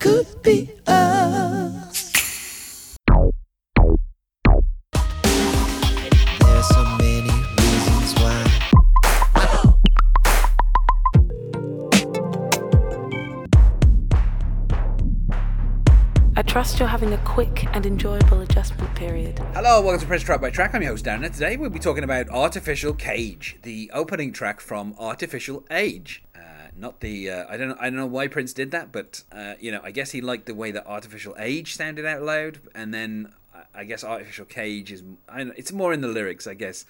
Could be us. There's so many reasons why. I trust you're having a quick and enjoyable adjustment period. Hello, welcome to Prince Track by Track. I'm your host Darren, and today we'll be talking about Art Official Cage, the opening track from Art Official Age. Uh, not the uh, I don't know I don't know why Prince did that, but uh, you know I guess he liked the way that Art Official Age sounded out loud, and then I- guess Art Official Cage is I don't know, it's more in the lyrics, I guess.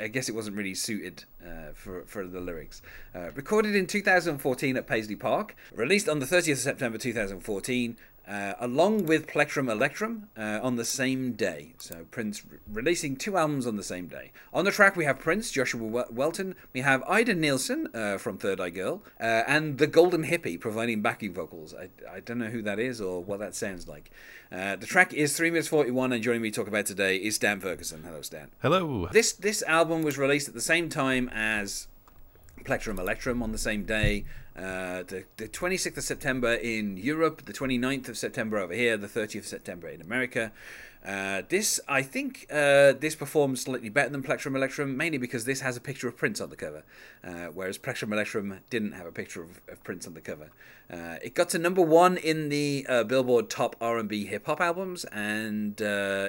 I guess it wasn't really suited uh, for for the lyrics. Uh, recorded in 2014 at Paisley Park, released on the 30th of September 2014, uh, along with Plectrum Electrum uh, on the same day. So Prince re- releasing two albums on the same day. On the track we have Prince, Joshua Wel- Welton, we have Ida Nielsen uh, from Third Eye Girl, uh, and the Golden Hippie providing backing vocals. I, I don't know who that is or what that sounds like. Uh, the track is 3 minutes 41, and joining me to talk about today is Stan Ferguson. Hello, Stan. Hello. This this album was released at the same time as Plectrum Electrum on the same day. Uh, the, the 26th of September in Europe, the 29th of September over here, the 30th of September in America. Uh, this, I think, uh, this performs slightly better than Plectrum Electrum, mainly because this has a picture of Prince on the cover, uh, whereas Plectrum Electrum didn't have a picture of, of Prince on the cover. Uh, it got to number one in the uh, Billboard Top R&B Hip Hop Albums, and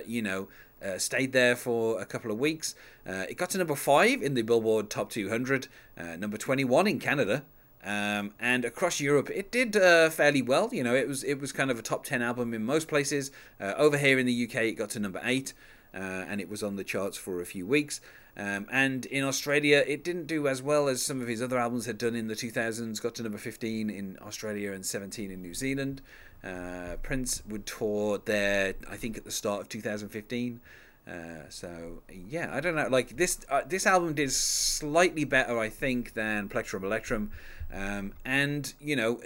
you know, uh, stayed there for a couple of weeks. Uh, it got to number five in the Billboard Top 200, uh, number 21 in Canada, um, and across Europe it did uh, fairly well. You know, it was it was kind of a top 10 album in most places. Uh, over here in the UK, it got to number eight, uh, and it was on the charts for a few weeks. Um, and in Australia, it didn't do as well as some of his other albums had done in the 2000s. Got to number 15 in Australia and 17 in New Zealand. Uh, Prince would tour there, I think, at the start of 2015. Uh, so yeah, I don't know. Like this, uh, this album did slightly better, I think, than Plectrum Electrum, um, and you know,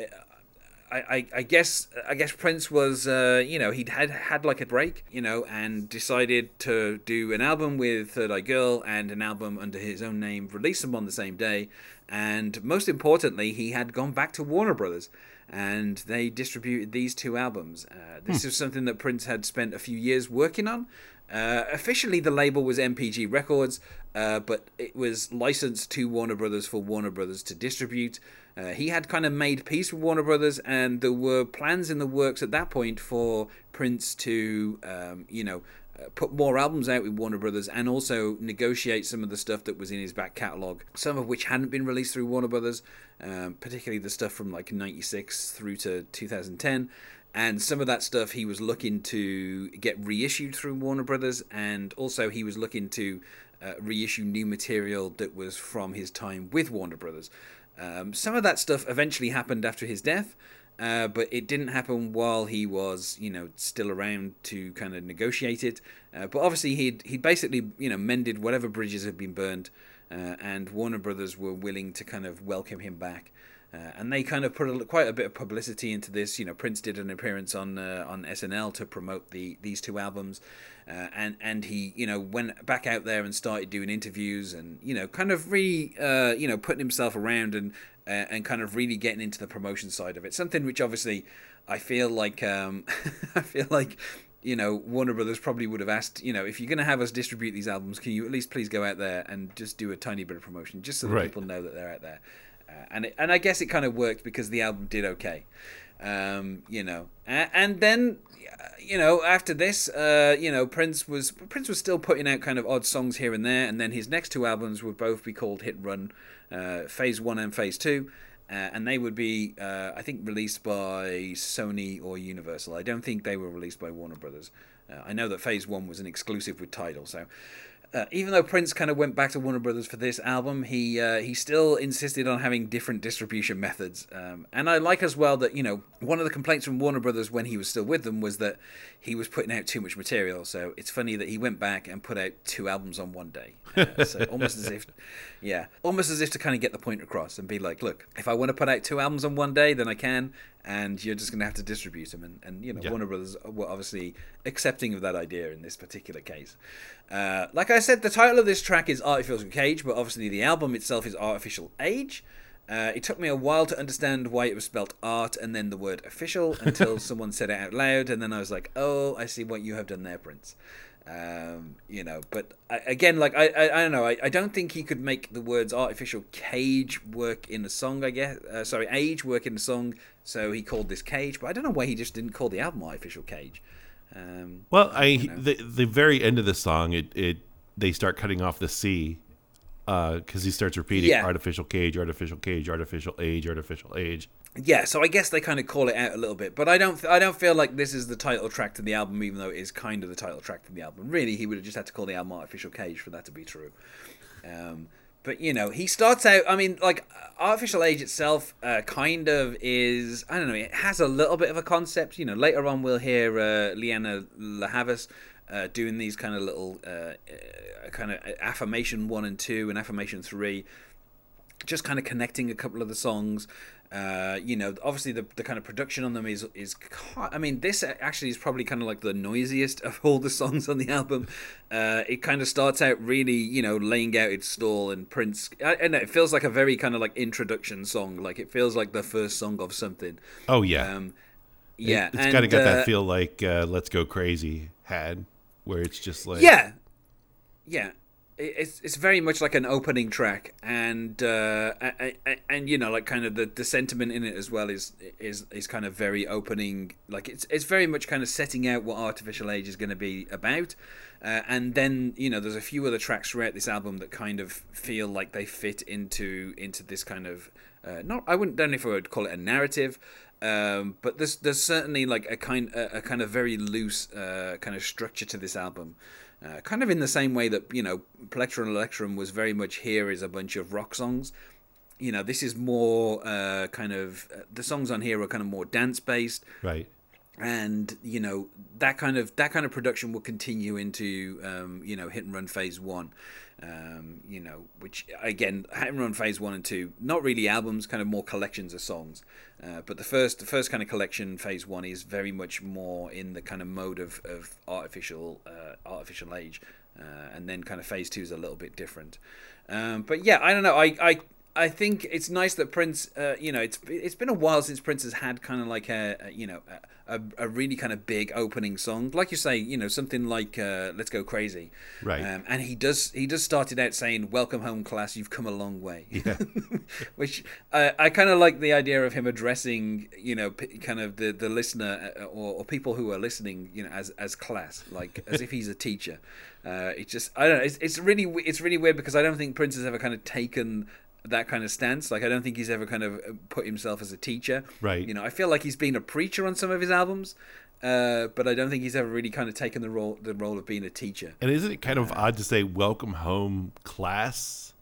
I, I, I guess I guess Prince was uh, you know he'd had had like a break you know and decided to do an album with Third Eye Girl and an album under his own name, release them on the same day, and most importantly, he had gone back to Warner Brothers and they distributed these two albums. Uh, this is something that Prince had spent a few years working on. Uh, officially, the label was MPG Records, uh, but it was licensed to Warner Brothers for Warner Brothers to distribute. Uh, he had kind of made peace with Warner Brothers, and there were plans in the works at that point for Prince to, um, you know, uh, put more albums out with Warner Brothers and also negotiate some of the stuff that was in his back catalogue, some of which hadn't been released through Warner Brothers, um, particularly the stuff from like 96 through to 2010. And some of that stuff he was looking to get reissued through Warner Brothers, and also he was looking to uh, reissue new material that was from his time with Warner Brothers. Um, some of that stuff eventually happened after his death, uh, but it didn't happen while he was, you know, still around to kind of negotiate it. Uh, but obviously, he'd he basically, you know, mended whatever bridges had been burned, uh, and Warner Brothers were willing to kind of welcome him back. Uh, and they kind of put a, quite a bit of publicity into this. You know, Prince did an appearance on uh, on SNL to promote the these two albums, uh, and and he you know went back out there and started doing interviews and you know kind of re uh, you know putting himself around and uh, and kind of really getting into the promotion side of it. Something which obviously I feel like um, I feel like you know Warner Brothers probably would have asked you know if you're going to have us distribute these albums, can you at least please go out there and just do a tiny bit of promotion just so that Right. people know that they're out there. Uh, and it, and I guess it kind of worked because the album did okay, um, you know. And, and then, uh, you know, after this, uh, you know, Prince was Prince was still putting out kind of odd songs here and there, and then his next two albums would both be called Hit Run, uh, Phase One and Phase Two. Uh, and they would be, uh, I think, released by Sony or Universal. I don't think they were released by Warner Brothers. Uh, I know that Phase One was an exclusive with Tidal, so uh, even though Prince kind of went back to Warner Brothers for this album, he uh, he still insisted on having different distribution methods. Um, and I like as well that you know one of the complaints from Warner Brothers when he was still with them was that he was putting out too much material. So it's funny that he went back and put out two albums on one day. Uh, so almost as if, yeah, almost as if to kind of get the point across and be like, look, if I want to put out two albums on one day, then I can. and you're just going to have to distribute them. And, and you know, Yeah. Warner Brothers were obviously accepting of that idea in this particular case. Uh, like I said, the title of this track is Art Official Cage, but obviously the album itself is Art Official Age. Uh, it took me a while to understand why it was spelled art and then the word official until someone said it out loud, and then I was like, "Oh, I see what you have done there, Prince." Um, you know, but I, again, like I, I, I don't know. I, I don't think he could make the words artificial cage work in a song. I guess, uh, sorry, age work in a song. So he called this cage, but I don't know why he just didn't call the album artificial cage. Um, Well, I you know. the the very end of the song, it it they start cutting off the C because he starts repeating Yeah. artificial cage, artificial cage, artificial age, artificial age. Yeah, so I guess they kind of call it out a little bit, but I don't, I don't feel like this is the title track to the album, even though it is kind of the title track to the album. Really, he would have just had to call the album Art Official Cage for that to be true. Um, but you know, he starts out. I mean, like Art Official Age itself, uh, kind of is. I don't know. It has a little bit of a concept. You know, later on we'll hear uh, Leanna Lahavas uh, doing these kind of little, uh, uh, kind of affirmation one and two and affirmation three just kind of connecting a couple of the songs. Uh, you know, obviously the, the kind of production on them is is. I mean, this actually is probably kind of like the noisiest of all the songs on the album. Uh, it kind of starts out really, you know, laying out its stall and Prince. I, I know it feels like a very kind of like introduction song. Like it feels like the first song of something. Oh yeah, Um, yeah, It, has kind of got uh, that feel like uh, "Let's Go Crazy" had, where it's just like Yeah, yeah. It- It's it's very much like an opening track, and uh, and you know, like kind of the, the sentiment in it as well is is is kind of very opening. Like it's it's very much kind of setting out what artificial age is going to be about, uh, and then you know, there's a few other tracks throughout this album that kind of feel like they fit into into this kind of uh, not I wouldn't don't know if I would call it a narrative, um, but there's there's certainly like a kind a, a kind of very loose uh, kind of structure to this album. Uh, kind of in the same way that you know Plectrum Electrum was very much here is a bunch of rock songs. You know, this is more uh, kind of uh, the songs on here are kind of more dance based, right. And you know that kind of that kind of production will continue into um, you know Hit and Run Phase One. Um, you know, which again, Hit and Run Phase One and Two, not really albums, kind of more collections of songs. Uh, but the first, the first kind of collection, Phase One, is very much more in the kind of mode of, of artificial, uh, artificial age, uh, and then kind of Phase Two is a little bit different. Um, but yeah, I don't know. I, I I think it's nice that Prince, uh, you know, it's it's been a while since Prince has had kind of like a, a you know a, a really kind of big opening song, like you say, you know, something like uh, "Let's Go Crazy," Right. Um, and he does he does started out saying, "Welcome home, class. You've come a long way," Yeah. which uh, I kind of like the idea of him addressing, you know, p- kind of the the listener uh, or, or people who are listening, you know, as as class, like as if he's a teacher. Uh, it's just I don't know. It's, it's really it's really weird because I don't think Prince has ever kind of taken that kind of stance. Like I don't think he's ever kind of uh, put himself as a teacher. Right. You know, I feel like he's been a preacher on some of his albums. Uh, but I don't think he's ever really kind of taken the role the role of being a teacher. And isn't it kind of odd to say "Welcome home, class"?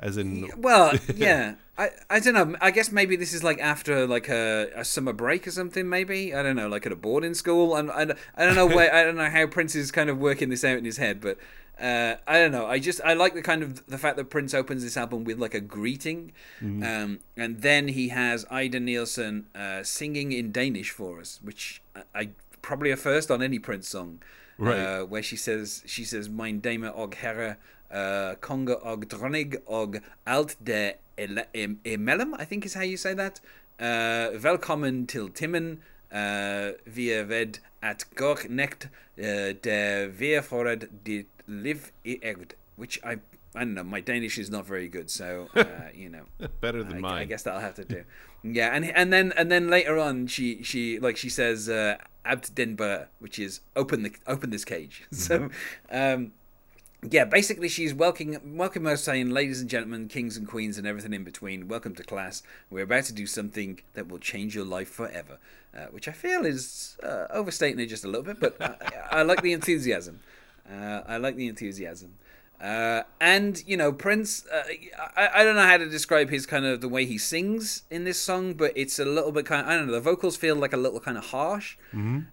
As in, Well, yeah. I, I don't know. I guess maybe this is like after like a, a summer break or something. Maybe I don't know, like at a boarding school. And I, I don't know where I don't know how Prince is kind of working this out in his head, but uh, I don't know. I just I like the kind of the fact that Prince opens this album with like a greeting, um, and then he has Ida Nielsen uh, singing in Danish for us, which I, I probably a first on any Prince song. Right. Uh, where she says she says Mein Dame og Herre uh, Konge og Dronning og alt det ele- em- emelem I think is how you say that uh, Velkommen til Timmen uh, Vi er ved at gå nekt uh, der vi forret dit liv i ægd which I I don't know my Danish is not very good so uh, you know better than I, mine. I guess that'll have to do. Yeah, and and then and then later on, she she like she says uh, "Abt den Bur," which is open the open this cage. So, um, yeah, basically she's welcoming welcoming us saying, "Ladies and gentlemen, kings and queens, and everything in between, welcome to class. We're about to do something that will change your life forever." Uh, which I feel is uh, overstating it just a little bit, but I, I like the enthusiasm. Uh, I like the enthusiasm. Uh, and you know Prince, uh, I, I don't know how to describe his kind of the way he sings in this song, but it's a little bit kind. Of, I don't know. The vocals feel like a little kind of harsh.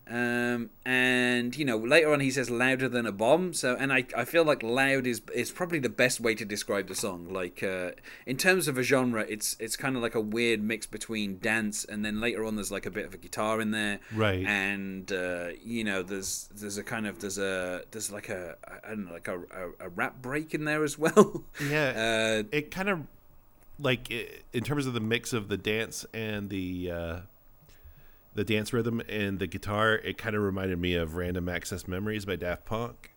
Um, and you know later on he says louder than a bomb. So and I, I feel like loud is is probably the best way to describe the song. Like uh, in terms of a genre, it's it's kind of like a weird mix between dance and then later on there's like a bit of a guitar in there. Right. And uh, you know there's there's a kind of there's a there's like a I don't know like a, a, a rap break in there as well. Yeah, Uh, it kind of like in terms of the mix of the dance and the uh, the dance rhythm and the guitar. It kind of reminded me of "Random Access Memories" by Daft Punk.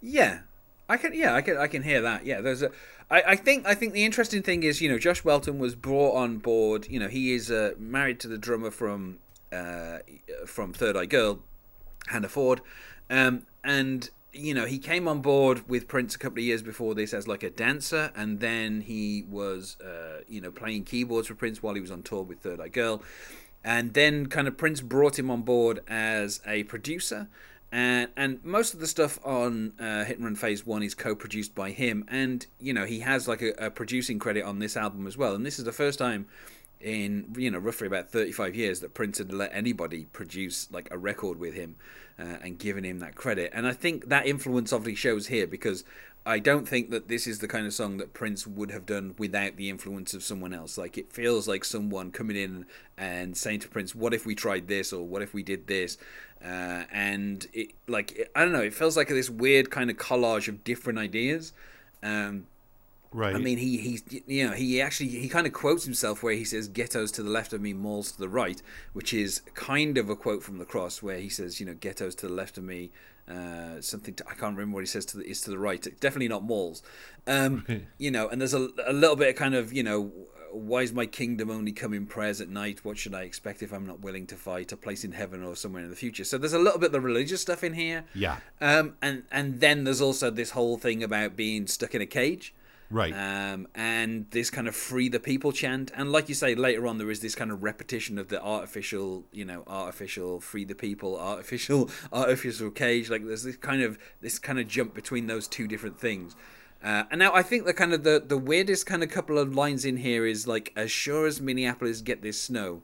Yeah, I can. Yeah, I can. I can hear that. Yeah, there's a. I, I think. I think the interesting thing is, you know, Josh Welton was brought on board. You know, he is uh, married to the drummer from uh, from Third Eye Girl, Hannah Ford, um, and you know he came on board with Prince a couple of years before this as like a dancer, and then he was uh, you know playing keyboards for Prince while he was on tour with Third Eye Girl, and then kind of Prince brought him on board as a producer. And, and most of the stuff on uh, Hit and Run Phase One is co-produced by him, and you know he has like a, a producing credit on this album as well. And this is the first time in you know roughly about 35 years that Prince had let anybody produce like a record with him uh, and given him that credit. And I think that influence obviously shows here because I don't think that this is the kind of song that Prince would have done without the influence of someone else. Like it feels like someone coming in and saying to Prince, "What if we tried this?" or "What if we did this?" Uh, and it like I don't know, it feels like this weird kind of collage of different ideas. Um, Right. I mean, he he you know he actually he kind of quotes himself where he says "ghettos to the left of me, malls to the right," which is kind of a quote from the cross where he says you know ghettos to the left of me, uh, something to, I can't remember what he says to the, is to the right. Definitely not malls. Um, you know, and there's a, a little bit of kind of you know. Why is my kingdom only come in prayers at night? What should I expect if I'm not willing to fight? A place in heaven or somewhere in the future. So there's a little bit of the religious stuff in here. Yeah. Um, and and then there's also this whole thing about being stuck in a cage. Right. Um, and this kind of free the people chant. And like you say, later on, there is this kind of repetition of the artificial, you know, artificial free the people, artificial, artificial cage. Like there's this kind of, this kind of jump between those two different things. Uh, and now I think the kind of the, the weirdest kind of couple of lines in here is like, as sure as Minneapolis get this snow,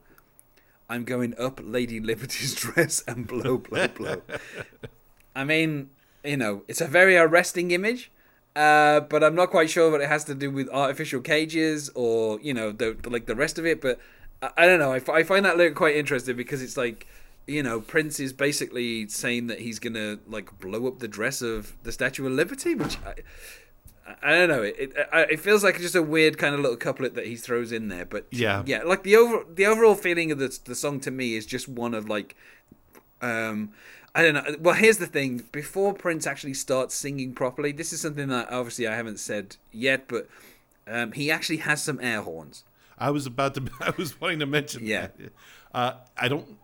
I'm going up Lady Liberty's dress and blow, blow, blow. I mean, you know, it's a very arresting image, uh, but I'm not quite sure what it has to do with artificial cages or you know the like the rest of it. But I, I don't know. I, f- I find that lyric quite interesting because it's like you know Prince is basically saying that he's gonna like blow up the dress of the Statue of Liberty, which. I, I don't know. It, it it feels like just a weird kind of little couplet that he throws in there, but Yeah. yeah. Like the over the overall feeling of the the song to me is just one of like um I don't know. Well, here's the thing. Before Prince actually starts singing properly, this is something that obviously I haven't said yet, but um, he actually has some air horns. I was about to. I was wanting to mention. Yeah. that. Uh, I don't.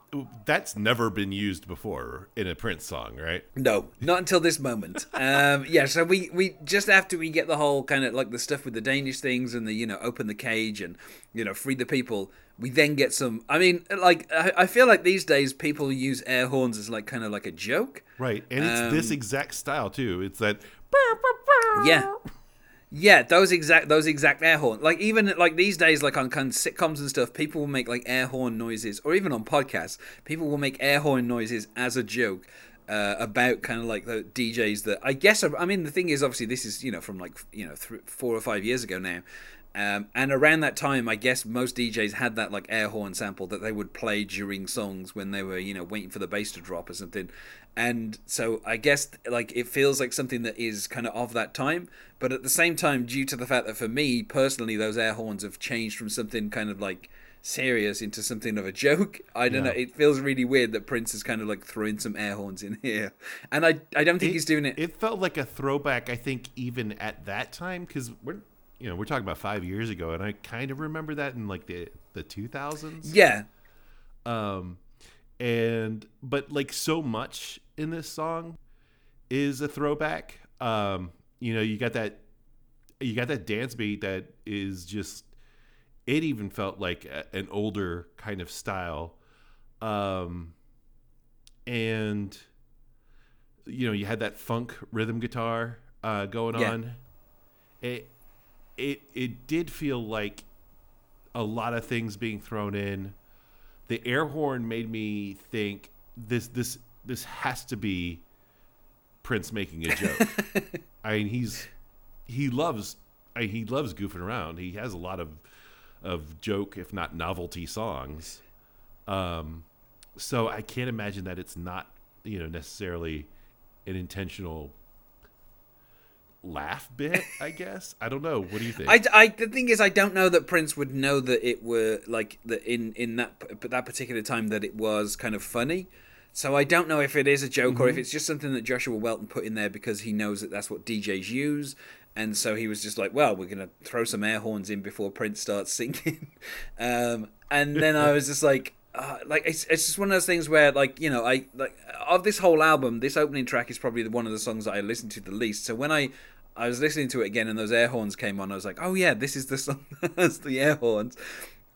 That's never been used before in a Prince song, right? No, not until this moment. Um, yeah, so we, we just after we get the whole kind of like the stuff with the Danish things and the you know open the cage and you know free the people. We then get some. I mean, like I, I feel like these days people use air horns as like kind of like a joke. Right, and it's this Um, exact style too. It's that. Yeah. Yeah, those exact those exact air horn. Like even like these days, like on kind of sitcoms and stuff, people will make like air horn noises, or even on podcasts, people will make air horn noises as a joke uh, about kind of like the DJs that I guess. I mean, the thing is, obviously, this is you know from like you know th- four or five years ago now. Um, and around that time, I guess most DJs had that like air horn sample that they would play during songs when they were, you know, waiting for the bass to drop or something. And so I guess like it feels like something that is kind of of that time, but at the same time, due to the fact that for me personally, those air horns have changed from something kind of like serious into something of a joke. I don't Yeah. know. It feels really weird that Prince is kind of like throwing some air horns in here, and I I don't think he's doing it. It felt like a throwback. I think even at that time, because we're you know we're talking about five years ago, and I kind of remember that in like the the two thousands. yeah, Um, and but like so much in this song is a throwback. Um, you know, you got that you got that dance beat that is just it even felt like a, an older kind of style. Um, and you know, you had that funk rhythm guitar. uh, going Yeah. on. It it it did feel like a lot of things being thrown in. The air horn made me think this this this has to be Prince making a joke. I mean, he's he loves I mean, he loves goofing around. He has a lot of of joke, if not novelty, songs. Um, so I can't imagine that it's not you know necessarily an intentional laugh bit. I guess I don't know. What do you think? I, I, the thing is, I don't know that Prince would know that it were like that in in that that particular time that it was kind of funny. So I don't know if it is a joke or if it's just something that Joshua Welton put in there because he knows that that's what DJs use, and so he was just like, "Well, we're gonna throw some air horns in before Prince starts singing," um, and then I was just like. Uh, like it's, it's just one of those things where like you know I like of this whole album this opening track is probably one of the songs that I listened to the least so when I I was listening to it again and those air horns came on I was like oh yeah this is the song that's the air horns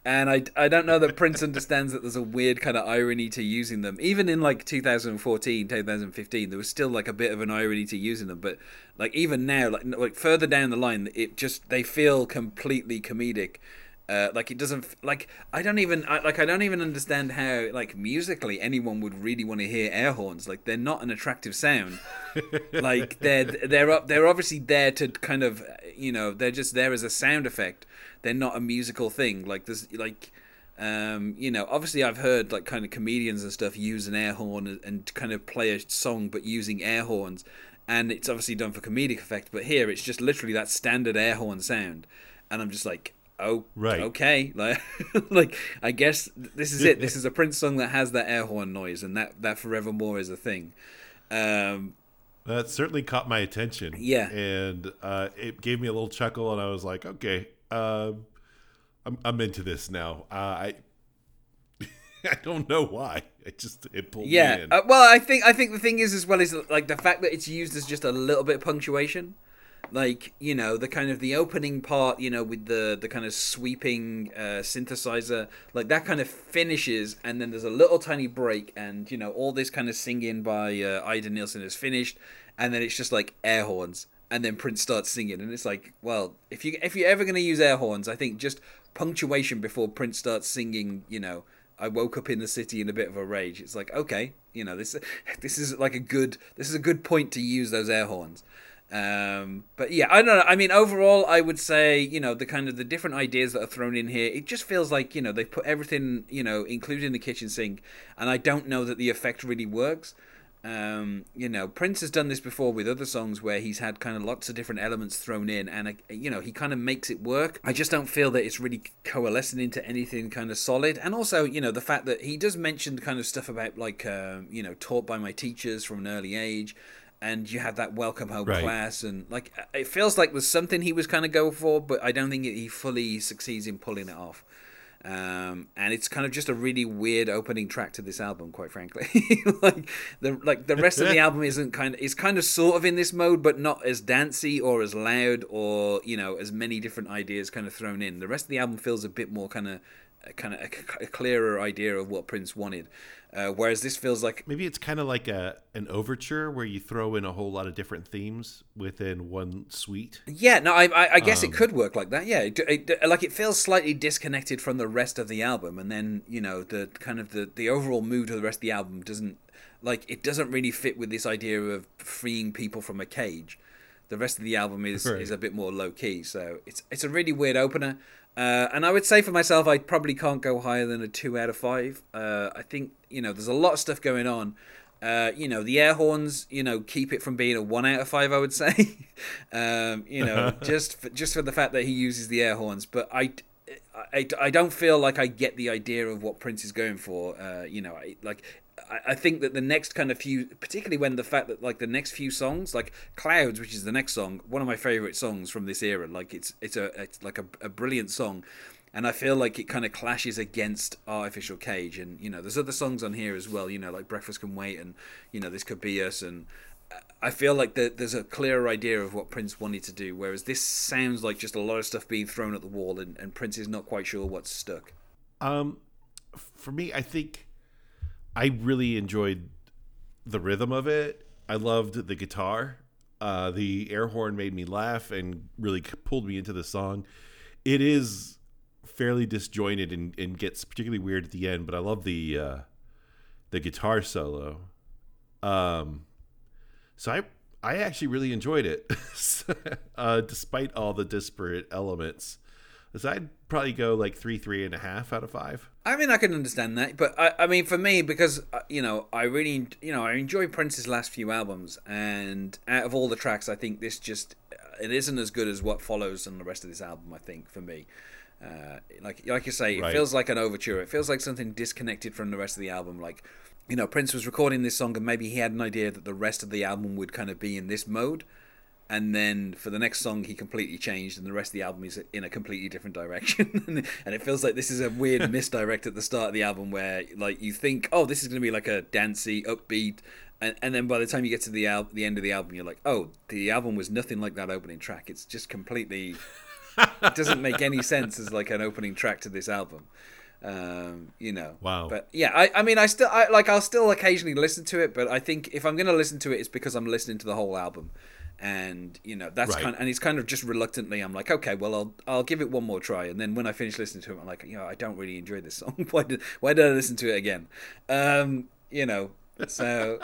and I, I don't know that Prince understands that there's a weird kind of irony to using them. Even in like 2014, 2015, there was still like a bit of an irony to using them. But like even now, like like further down the line, it just they feel completely comedic. Uh, like it doesn't like I don't even I, like I don't even understand how like musically anyone would really want to hear air horns. Like they're not an attractive sound. like they're they're up they're obviously there to kind of you know they're just there as a sound effect they're not a musical thing like there's like um you know obviously i've heard like kind of comedians and stuff use an air horn and, and kind of play a song but using air horns and it's obviously done for comedic effect but here it's just literally that standard air horn sound and i'm just like oh Right. okay like like i guess this is it this is a prince song that has that air horn noise and that that forevermore is a thing um that certainly caught my attention. Yeah. and uh, it gave me a little chuckle, and I was like, okay, um, I'm I'm into this now. Uh, I I don't know why. It just it pulled me Yeah. in. Uh, well, I think I think the thing is as well is like the fact that it's used as just a little bit of punctuation, like you know the kind of the opening part, you know, with the the kind of sweeping uh, synthesizer, like that kind of finishes, and then there's a little tiny break, and you know all this kind of singing by uh, Ida Nielsen is finished, and then it's just like air horns, and then Prince starts singing, and it's like, well, if you if you're ever gonna use air horns, I think just punctuation before Prince starts singing, you know. I woke up in the city in a bit of a rage. It's like okay, you know this this is like a good this is a good point to use those air horns. Um, but yeah, I don't know. I mean, overall, I would say you know the kind of the different ideas that are thrown in here. It just feels like you know they put everything you know, including the kitchen sink, and I don't know that the effect really works. Um, you know, Prince has done this before with other songs where he's had kind of lots of different elements thrown in, and uh, you know he kind of makes it work. I just don't feel that it's really coalescing into anything kind of solid. And also, you know, the fact that he does mention kind of stuff about like um, you know taught by my teachers from an early age, and you have that welcome home Right. class, and like it feels like there's something he was kind of going for, but I don't think he fully succeeds in pulling it off. Um, and it's kind of just a really weird opening track to this album, quite frankly. like the like the rest of the album isn't kind of is kind of sort of in this mode, but not as dancey or as loud or you know as many different ideas kind of thrown in. The rest of the album feels a bit more kind of kind of a, a clearer idea of what Prince wanted, uh, whereas this feels like Maybe it's kind of like a an overture where you throw in a whole lot of different themes within one suite. Yeah, no, I, I, I guess Um, it could work like that. Yeah, it, it, like it feels slightly disconnected from the rest of the album, and then you know the kind of the the overall mood of the rest of the album doesn't like it doesn't really fit with this idea of freeing people from a cage. The rest of the album is Right. is a bit more low key, so it's it's a really weird opener. Uh, and I would say for myself, I probably can't go higher than a two out of five. Uh, I think you know there's a lot of stuff going on. Uh, you know the air horns. You know keep it from being a one out of five. I would say. um, you know just for, just for the fact that he uses the air horns, but I. I, I don't feel like I get the idea of what Prince is going for. Uh, you know, I, like I, think that the next kind of few, particularly when the fact that like the next few songs, like Clouds, which is the next song, one of my favorite songs from this era. Like it's it's a it's like a, a brilliant song, and I feel like it kind of clashes against Art Official Cage, and you know, there's other songs on here as well. You know, like Breakfast Can Wait, and you know, This Could Be Us, and I feel like the, there's a clearer idea of what Prince wanted to do, whereas this sounds like just a lot of stuff being thrown at the wall, and, and Prince is not quite sure what's stuck. Um, for me, I think I really enjoyed the rhythm of it. I loved the guitar. Uh, the air horn made me laugh and really pulled me into the song. It is fairly disjointed and, and gets particularly weird at the end, but I love the uh, the guitar solo. Um, so I I actually really enjoyed it, uh, despite all the disparate elements. So I'd probably go like three, three and a half out of five. I mean, I can understand that, but I, I mean, for me, because uh, you know, I really, you know, I enjoy Prince's last few albums, and out of all the tracks, I think this just it isn't as good as what follows on the rest of this album. I think for me, uh, like like you say, it Right. feels like an overture. It feels like something disconnected from the rest of the album. Like, you know, Prince was recording this song, and maybe he had an idea that the rest of the album would kind of be in this mode. And then for the next song, he completely changed, and the rest of the album is in a completely different direction. and it feels like this is a weird misdirect at the start of the album, where like you think, oh, this is going to be like a dancey, upbeat, and, and then by the time you get to the al- the end of the album, you're like, oh, the album was nothing like that opening track. It's just completely it doesn't make any sense as like an opening track to this album. Um, you know. Wow. But yeah, I, I mean, I still, I like, I'll still occasionally listen to it, but I think if I'm going to listen to it, it's because I'm listening to the whole album, and you know, that's Right. kind, and he's kind of just reluctantly, I'm like, okay, well, I'll, I'll give it one more try, and then when I finish listening to it, I'm like, you know, I don't really enjoy this song. why did, why did I listen to it again? Um, you know, so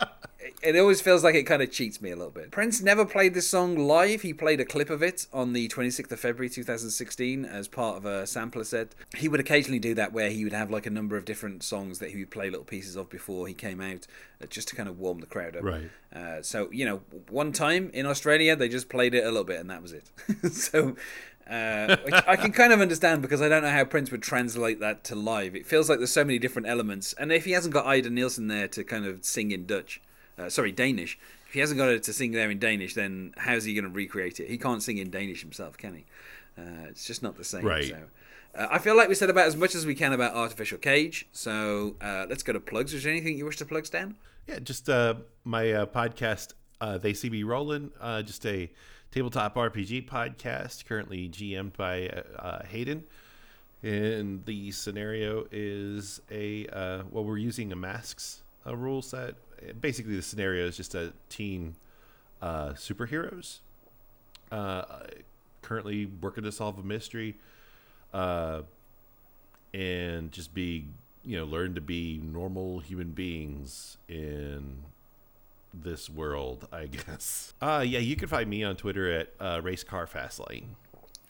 it always feels like it kind of cheats me a little bit. Prince never played this song live. He played a clip of it on the 26th of February 2016 as part of a sampler set. He would occasionally do that where he would have like a number of different songs that he would play little pieces of before he came out uh, just to kind of warm the crowd up. Right. Uh, so, you know, one time in Australia, they just played it a little bit and that was it. so. Uh, which I can kind of understand because I don't know how Prince would translate that to live. It feels like there's so many different elements, and if he hasn't got Ida Nielsen there to kind of sing in Dutch, uh, sorry, Danish. If he hasn't got her to sing there in Danish, then how's he going to recreate it? He can't sing in Danish himself, can he? Uh, it's just not the same. Right. So. Uh, I feel like we said about as much as we can about Art Official Cage. So uh, let's go to plugs. Is there anything you wish to plug, Stan? Yeah, just uh, my uh, podcast, uh, They See Me Rolling, uh, just a tabletop RPG podcast, currently GM'd by uh, Hayden. And the scenario is a, uh, well, we're using a masks uh, rule set. Basically, the scenario is just a teen uh, superheroes. Uh, currently working to solve a mystery. Uh, and just be you know learn to be normal human beings in this world i guess uh yeah you can find me on twitter at uh race car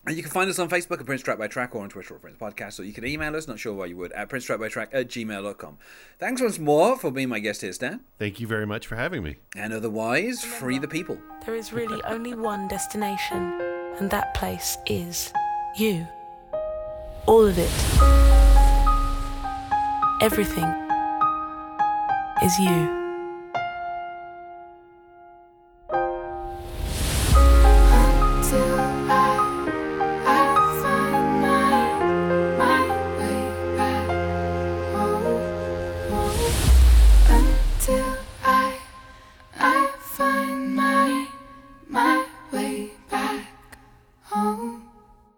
And you can find us on Facebook at Prince Track by Track or on Twitter at Prince Podcast, or you can email us, not sure why you would, at Prince Track by Track at gmail.com. Thanks once more for being my guest here, Stan. thank you very much for having me And otherwise, free the people. There is really only one destination, and that place is you. All of it. Everything is you.